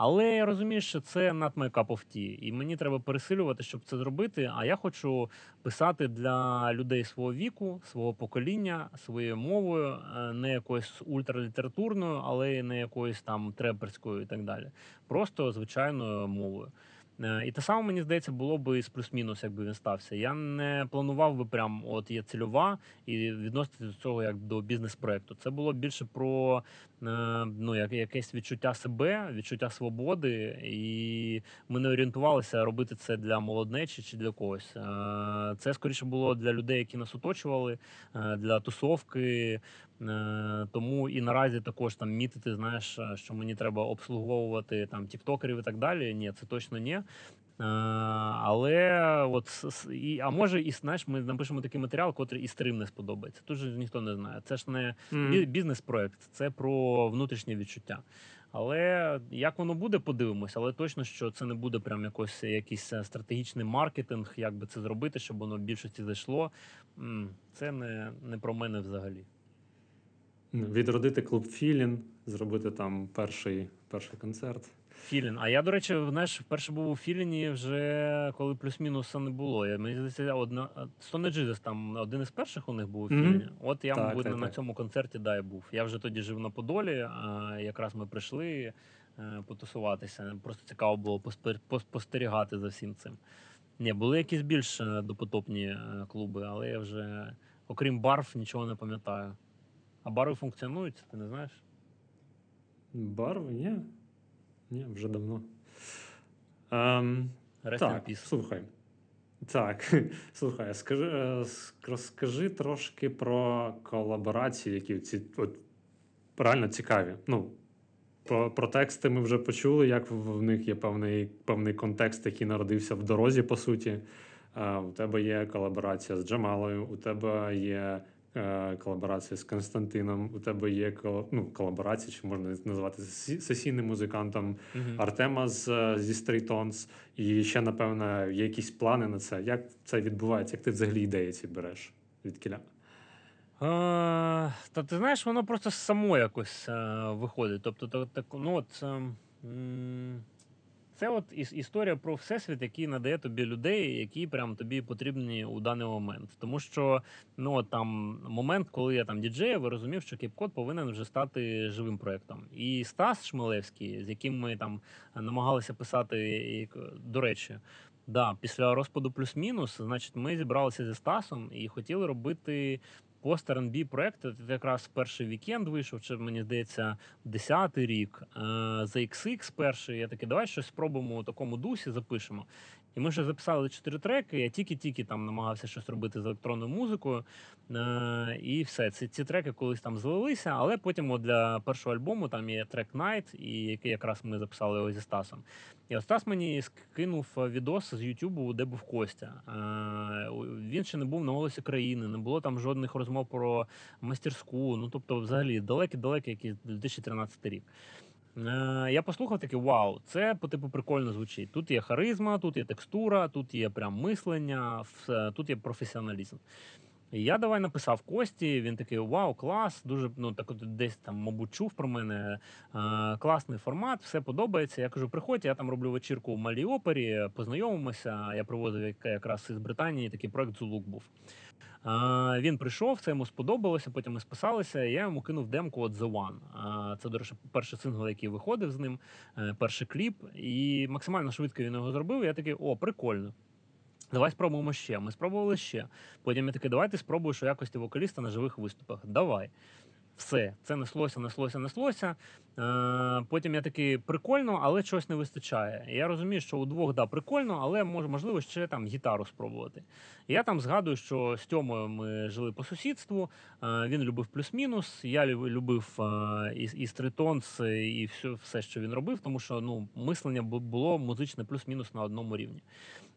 Speaker 2: Але я розумію, що це not my cup of tea, і мені треба пересилювати, щоб це зробити. А я хочу писати для людей свого віку, свого покоління, своєю мовою, е, не якоюсь ультралітературною, але не якоюсь там треперською і так далі. Просто звичайною мовою. Е, І те саме мені здається було би з плюс-мінус, якби він стався. Я не планував би прям от є цільова і відноситися до цього як до бізнес-проекту. Це було більше про е, ну, як, якесь відчуття себе, відчуття свободи, і ми не орієнтувалися робити це для молоднечі чи для когось. Е, Це скоріше було для людей, які нас оточували, для тусовки. Тому і наразі також там мітити, знаєш, що мені треба обслуговувати там тіктокерів і так далі. Ні, це точно ні. Е, Але от і, а може, і знаєш, ми напишемо такий матеріал, котрий і стрим не сподобається. Тут же ніхто не знає. Це ж не бі- бізнес-проект, це про внутрішнє відчуття. Але як воно буде, подивимося. Але точно, що це не буде прям якось якийсь е, стратегічний маркетинг, як би це зробити, щоб воно в більшості зайшло. Це не, не про мене взагалі.
Speaker 1: Відродити клуб Філін, зробити там перший, перший концерт.
Speaker 2: Філін. А я, до речі, знаєш, вперше був у Філіні вже коли плюс-мінуса не було. Я мені здається, одна Jesus там один із перших у них був у. Філіні. От я,
Speaker 1: Так,
Speaker 2: мабуть,
Speaker 1: так,
Speaker 2: на
Speaker 1: так.
Speaker 2: цьому концерті да, я був. Я вже тоді жив на Подолі. А якраз ми прийшли е, потусуватися. Просто цікаво було поспер- пос- спостерігати за всім цим. Ні, були якісь більш е, допотопні е, клуби, але я вже, окрім барв, нічого не пам'ятаю. А бари функціонують, ти не знаєш?
Speaker 1: Барви? Ні. Ні, вже давно. Ем, так, слухай. Так, слухай, скажи, е, розкажи трошки про колаборації, які ці от, реально цікаві. Ну, про, про тексти ми вже почули, як в, в них є певний, певний контекст, який народився в дорозі, по суті. Е, у тебе є колаборація з Джамалою, у тебе є колаборація з Константином, у тебе є ну, колаборація, чи можна назвати сесійним музикантом
Speaker 2: Мгм.
Speaker 1: Артема з, е, зі Tones. І ще, напевно, є якісь плани на це. Як це відбувається? Як ти взагалі ідеї ці береш від кіля?
Speaker 2: А, Та ти знаєш, воно просто само якось е, виходить. Тобто, то, так, ну от, е, м, це от іс- історія про всесвіт, який надає тобі людей, які прям тобі потрібні у даний момент. Тому що ну там момент, коли я там діджеїв, і розумів, що Cape Cod повинен вже стати живим проєктом. І Стас Шмелевський, з яким ми там намагалися писати, і, до речі. Да, після розпаду плюс-мінус, значить, ми зібралися зі Стасом і хотіли робити post-R&B проект. Це якраз перший Weeknd вийшов, чи мені здається, 10-й рік. Е, За XX перший. Я такий, давай щось спробуємо у такому дусі, запишемо. І ми вже записали чотири треки. Я тільки-тільки там намагався щось робити з електронною музикою. Е, і все. Ці, ці треки колись там злилися, але потім от для першого альбому там є трек Night, і який якраз ми записали його зі Стасом. І от Стас мені скинув відос з Ютубу, де був Костя. Е, Він ще не був на голосі країни, не було там жодних розмов про мастерську. Ну тобто, взагалі, далекий-далекий якийсь 2013 рік. Е, Я послухав такий вау, це по типу прикольно звучить. Тут є харизма, тут є текстура, тут є прям мислення, тут є професіоналізм. І я давай написав Кості. Він такий: Вау, клас! Дуже ну так от десь там, мабуть, чув про мене. Е, класний формат, все подобається. Я кажу, приходь, я там роблю вечірку в малій опері, познайомимося. Я привозив як- якраз із Британії такий проект Зулук був. Е, він прийшов, це йому сподобалося. Потім ми списалися. і Я йому кинув демку от The One. Е, це, до речі, перший сингл, який виходив з ним, е, перший кліп. І максимально швидко він його зробив. Я такий, о, прикольно. Давай спробуємо ще. Ми спробували ще. Потім я такий, давай ти спробуєш у якості вокаліста на живих виступах. Давай. все, це неслося, неслося, неслося. Е, Потім я такий прикольно, але чогось не вистачає. Я розумію, що у двох да, прикольно, але мож- можливо ще там гітару спробувати. Я там згадую, що з Тьомою ми жили по сусідству. е, Він любив плюс-мінус. Я любив е, і, і стритонс, і все, все, що він робив, тому що ну, мислення було музичне плюс-мінус на одному рівні.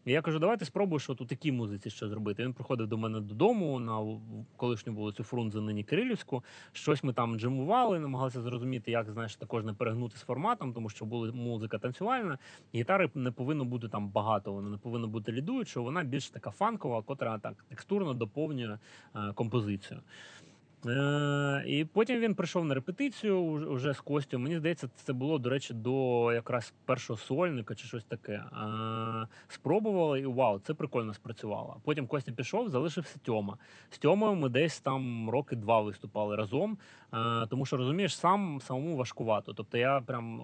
Speaker 2: Я кажу, давайте спробуєш от у такій музиці що зробити. Він приходив до мене додому на колишню вулицю Фрунзе, нині Кирилівську. Щось ми там джимували, намагалися зрозуміти, як знаєш, також не перегнути з форматом, тому що була музика танцювальна. Гітари не повинно бути там багато, вона не повинна бути лідуючою, вона більш така фанкова, котра так текстурно доповнює е, композицію. Е, і потім він прийшов на репетицію уже з Костю. Мені здається, це було, до речі, до якраз першого сольника чи щось таке. Е, спробували, і вау, це прикольно спрацювало. Потім Костя пішов, залишився Тьома. З Тьомою ми десь там роки два виступали разом. Е, тому що розумієш, сам самому важкувато. Тобто я прям,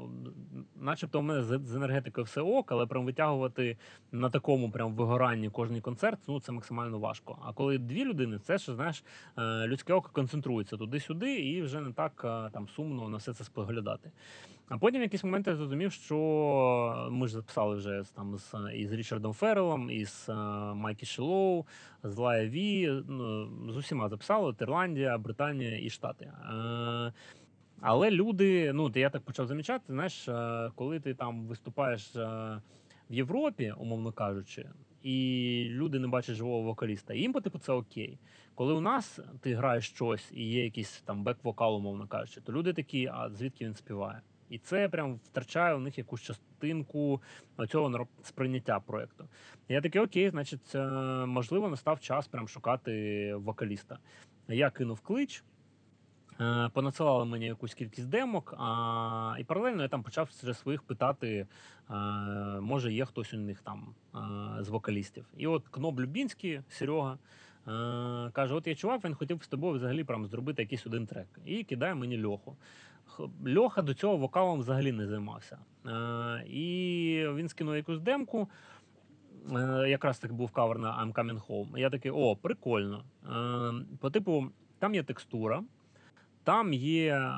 Speaker 2: начебто, у мене з, з енергетикою все ок, але прям витягувати на такому прям вигоранні кожний концерт, ну це максимально важко. А коли дві людини, це ж знаєш, е, людське око концентрується туди-сюди, і вже не так е, там сумно на все це споглядати. А потім в якийсь момент я зрозумів, що ми ж записали вже там з із Річардом Феррелом, із е, Майкі Шилоу, з Лая Ві, ну, з усіма записали: Ірландія, Британія і Штати. Е, але люди, ну я так почав замічати, знаєш, е, коли ти там виступаєш е, в Європі, умовно кажучи, і люди не бачать живого вокаліста, їм по типу це окей. Коли у нас ти граєш щось і є якийсь там бек-вокал, умовно кажучи, то люди такі, а звідки він співає? І це прям втрачає у них якусь частинку цього нар- сприйняття проекту. Я такий, окей, значить, е, можливо, настав час прям шукати вокаліста. Я кинув клич. Е, Понадсилали мені якусь кількість демок, а, і паралельно я там почав через своїх питати, е, може є хтось у них там е, з вокалістів. І от Кноб Любінський, Серега, каже: От я чувак, він хотів з тобою взагалі прям зробити якийсь один трек. І кидає мені Льоху. Льоха до цього вокалом взагалі не займався. І він скинув якусь демку. Якраз так був кавер на I'm Coming Home. Я такий, о, прикольно. По типу, там є текстура, там є е,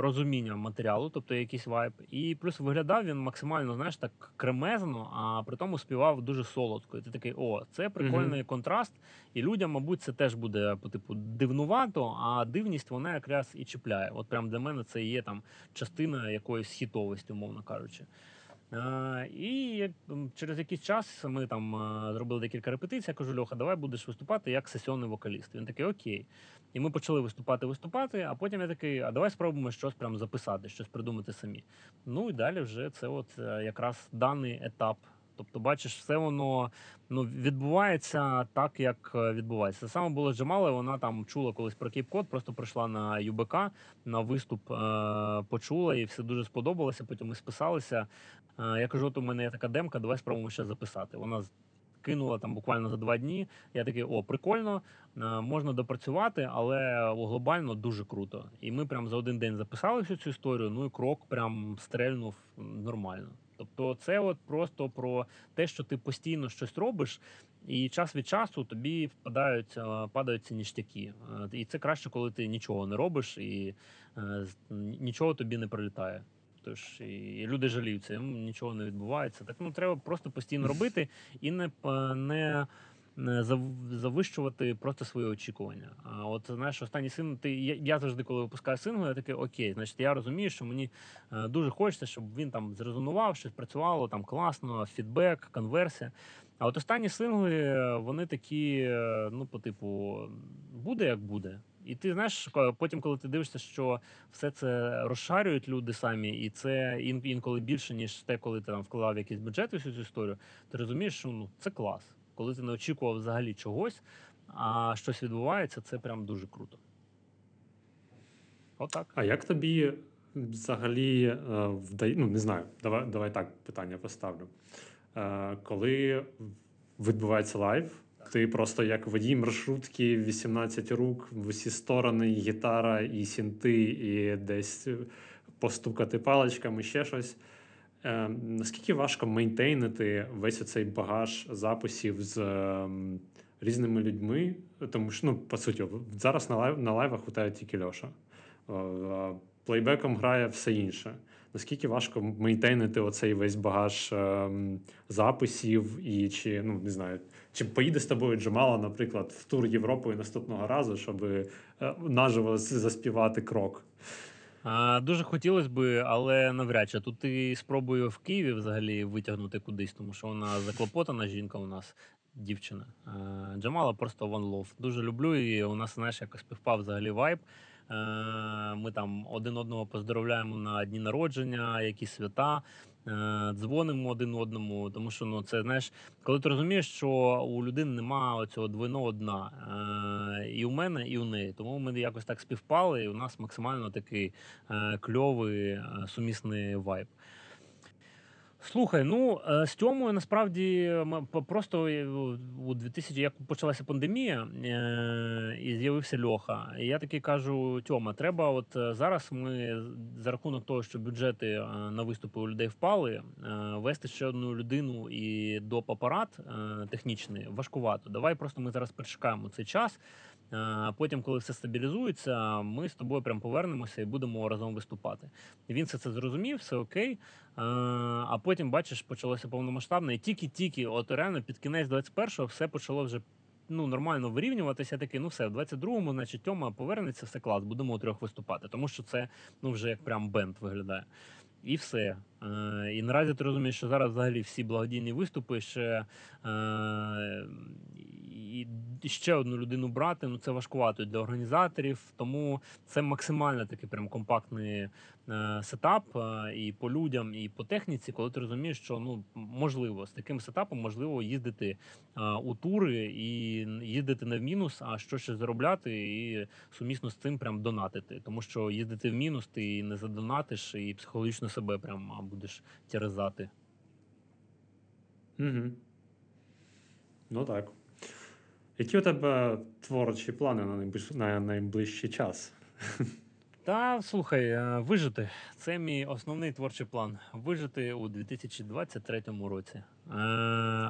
Speaker 2: розуміння матеріалу, тобто якийсь вайб. І плюс виглядав він максимально, знаєш, так кремезно, а при тому співав дуже солодко. І ти такий, о, це прикольний контраст. І людям, мабуть, це теж буде по типу дивнувато, а дивність вона якраз і чіпляє. От прям для мене це є там частина якоїсь хітовості, умовно кажучи. Е, і через якийсь час ми там е, зробили декілька репетицій. Я кажу, Льоха, давай будеш виступати як сесійний вокаліст. Він такий, окей. І ми почали виступати, виступати. А потім я такий, а давай спробуємо щось прям записати, щось придумати самі. Ну і далі вже це от е, якраз даний етап. Тобто, бачиш, все воно ну, відбувається так, як е, відбувається. Те саме було з Джамалою, вона там чула колись про Кейп-Код, просто прийшла на ЮБК на виступ, е, почула і все дуже сподобалося. Потім ми списалися. Е, Я кажу, от у мене є така демка, давай спробуємо ще записати. Вона кинула там буквально за два дні. Я такий, о, прикольно, е, можна допрацювати, але глобально дуже круто. І ми прям за один день записали всю цю історію. Ну і крок прям стрельнув нормально. Тобто, це от просто про те, що ти постійно щось робиш, і час від часу тобі впадають, падають ці ніштяки. Е, І це краще, коли ти нічого не робиш і е, нічого тобі не прилітає. Тож і люди жаліються, «М, нічого не відбувається. Так ну треба просто постійно робити і не не. Не завищувати просто свої очікування. А от знаєш, останній син, ти я, я завжди, коли випускаю сингл, я такий окей, значить, я розумію, що мені е, дуже хочеться, щоб він там зрезонував, щось працювало там класно, фідбек, конверсія. А от останні сингли, е, вони такі, е, ну, по типу, буде як буде. І ти знаєш, потім, коли ти дивишся, що все це розшарюють люди самі, і це інколи більше, ніж те, коли ти там вкладав якийсь бюджет у всю цю історію, ти розумієш, що ну це клас. Коли ти не очікував взагалі чогось, а щось відбувається, це прям дуже круто. Отак.
Speaker 1: А як тобі взагалі е, вдає, ну не знаю, давай, давай так питання поставлю. Е, коли відбувається лайв, ти просто як водій маршрутки 18 рук в усі сторони, гітара, і сінти, і десь постукати паличками, ще щось. Е, наскільки важко maintain ити весь оцей багаж записів з ем, різними людьми? Тому що, ну, по суті, зараз на, лайв, на лайвах у тільки Льоша. е, плейбеком грає все інше. Наскільки важко мейнтейнити оцей весь багаж ем, записів, і чи ну не знаю, чи поїде з тобою Джамала, наприклад, в тур Європою наступного разу, щоб е, наживо заспівати крок?
Speaker 2: А, дуже хотілося би, але навряд чи. Тут і спробую в Києві взагалі витягнути кудись, тому що вона заклопотана жінка у нас, дівчина. А, Джамала просто one love. Дуже люблю і у нас, знаєш, якось співпав взагалі вайб. Е, Ми там один одного поздоровляємо на дні народження, які свята, е, дзвонимо один одному. Тому що ну це знаєш, коли ти розумієш, що у людини немає цього двойного дна, е, і у мене, і у неї. Тому ми якось так співпали, і у нас максимально такий кльовий сумісний вайб. Слухай, ну е, з Тьомою насправді ми по- просто е, у 2000, як почалася пандемія, е, і з'явився Льоха. І я таки кажу: Тьома, треба, от е, зараз ми за рахунок того, що бюджети на виступи у людей впали, вести ще одну людину і доп. апарат технічний важкувато. Давай просто ми зараз перешукаємо цей час. Е, Потім, коли все стабілізується, ми з тобою прям повернемося і будемо разом виступати. Він все це зрозумів, все окей. Е, А потім, бачиш, почалося повномасштабне, і тільки-тільки, от реально під кінець 21-го все почало вже ну, нормально вирівнюватися. Такий, ну все, в 22-му, значить, Тьома повернеться, все клас, будемо у трьох виступати. Тому що це ну, вже як прям бенд виглядає. І все. Е, І наразі ти розумієш, що зараз взагалі всі благодійні виступи ще е, і ще одну людину брати. Ну це важкувато для організаторів. Тому це максимально такий прям компактний е, сетап е, і по людям, і по техніці, коли ти розумієш, що ну можливо з таким сетапом можливо їздити е, у тури і їздити не в мінус, а що ще заробляти, і сумісно з цим прям донатити. Тому що їздити в мінус, ти не задонатиш і психологічно себе прям будеш терезати.
Speaker 1: Угу. Ну так. Які у тебе творчі плани на на найближчий час?
Speaker 2: Та слухай, е, вижити це мій основний творчий план. Вижити у 2023 році. Е,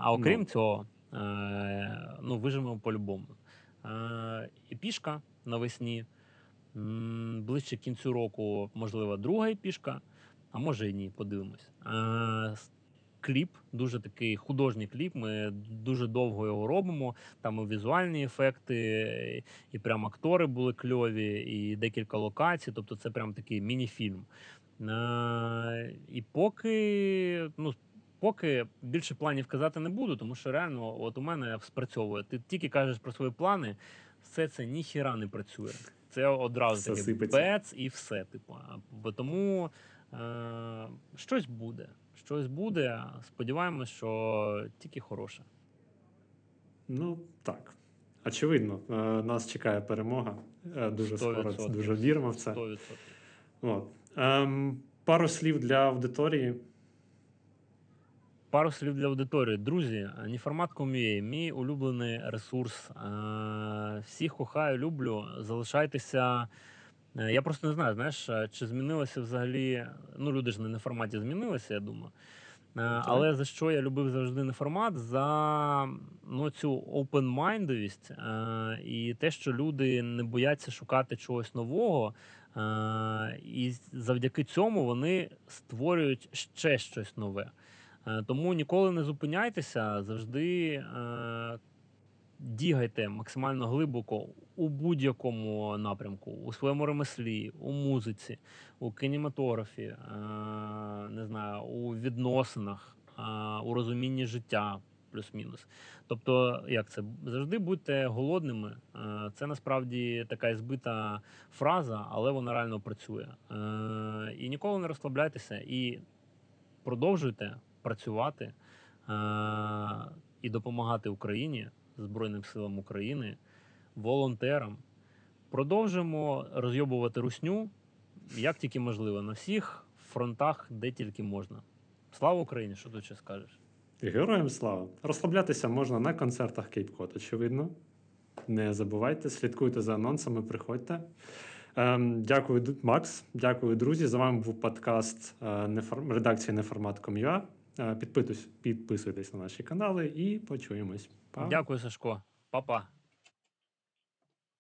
Speaker 2: А окрім
Speaker 1: Ну.
Speaker 2: цього, е, ну виживемо по-любому. Е, І пішка навесні. Ближче кінцю року, можливо, друга пішка, а може і ні, подивимось. Кліп, дуже такий художній кліп. Ми дуже довго його робимо. Там і візуальні ефекти, і прям актори були кльові, і декілька локацій. Тобто, це прям такий міні-фільм. Е, І поки, ну, поки більше планів казати не буду, тому що реально, от у мене спрацьовує. Ти тільки кажеш про свої плани, все це ніхіра не працює. Це одразу таке бец і все. Типу. Тому е, щось буде. Щось буде. Сподіваємось, що тільки хороше.
Speaker 1: Ну так. Очевидно, е, нас чекає перемога. Е, Дуже
Speaker 2: Сто
Speaker 1: скоро
Speaker 2: відсотків.
Speaker 1: дуже віримо в це.
Speaker 2: 100%.
Speaker 1: От. Ем, пару слів для аудиторії.
Speaker 2: Пару слів для аудиторії. Друзі, Неформат.com.ua – мій улюблений ресурс. Е, Всіх кохаю, люблю. Залишайтеся. Е, Я просто не знаю, знаєш, е, чи змінилося взагалі. Ну, люди ж не на форматі змінилися, я думаю. Е, Але за що я любив завжди неформат? За ну, цю е, і те, що люди не бояться шукати чогось нового. Е, І завдяки цьому вони створюють ще щось нове. Е, Тому ніколи не зупиняйтеся, завжди е, дігайте максимально глибоко у будь-якому напрямку, у своєму ремеслі, у музиці, у кінематографі, е, не знаю, у відносинах, е, у розумінні життя. Плюс-мінус. Тобто, як це завжди будьте голодними. Е, Це насправді така збита фраза, але вона реально працює. І ніколи не розслабляйтеся і продовжуйте працювати і допомагати Україні, Збройним силам України, волонтерам. Продовжуємо розйобувати русню як тільки можливо, на всіх фронтах, де тільки можна. Слава Україні! Що тут ще скажеш?
Speaker 1: Героям слава! Розслаблятися можна на концертах Cod, очевидно. Не забувайте, слідкуйте за анонсами, приходьте. Ем, дякую, Макс. Дякую, друзі. За вами був подкаст е, редакції неформат.com.ua. Е, Підписуйтесь на наші канали і почуємось. Па.
Speaker 2: Дякую, Сашко. Па-па.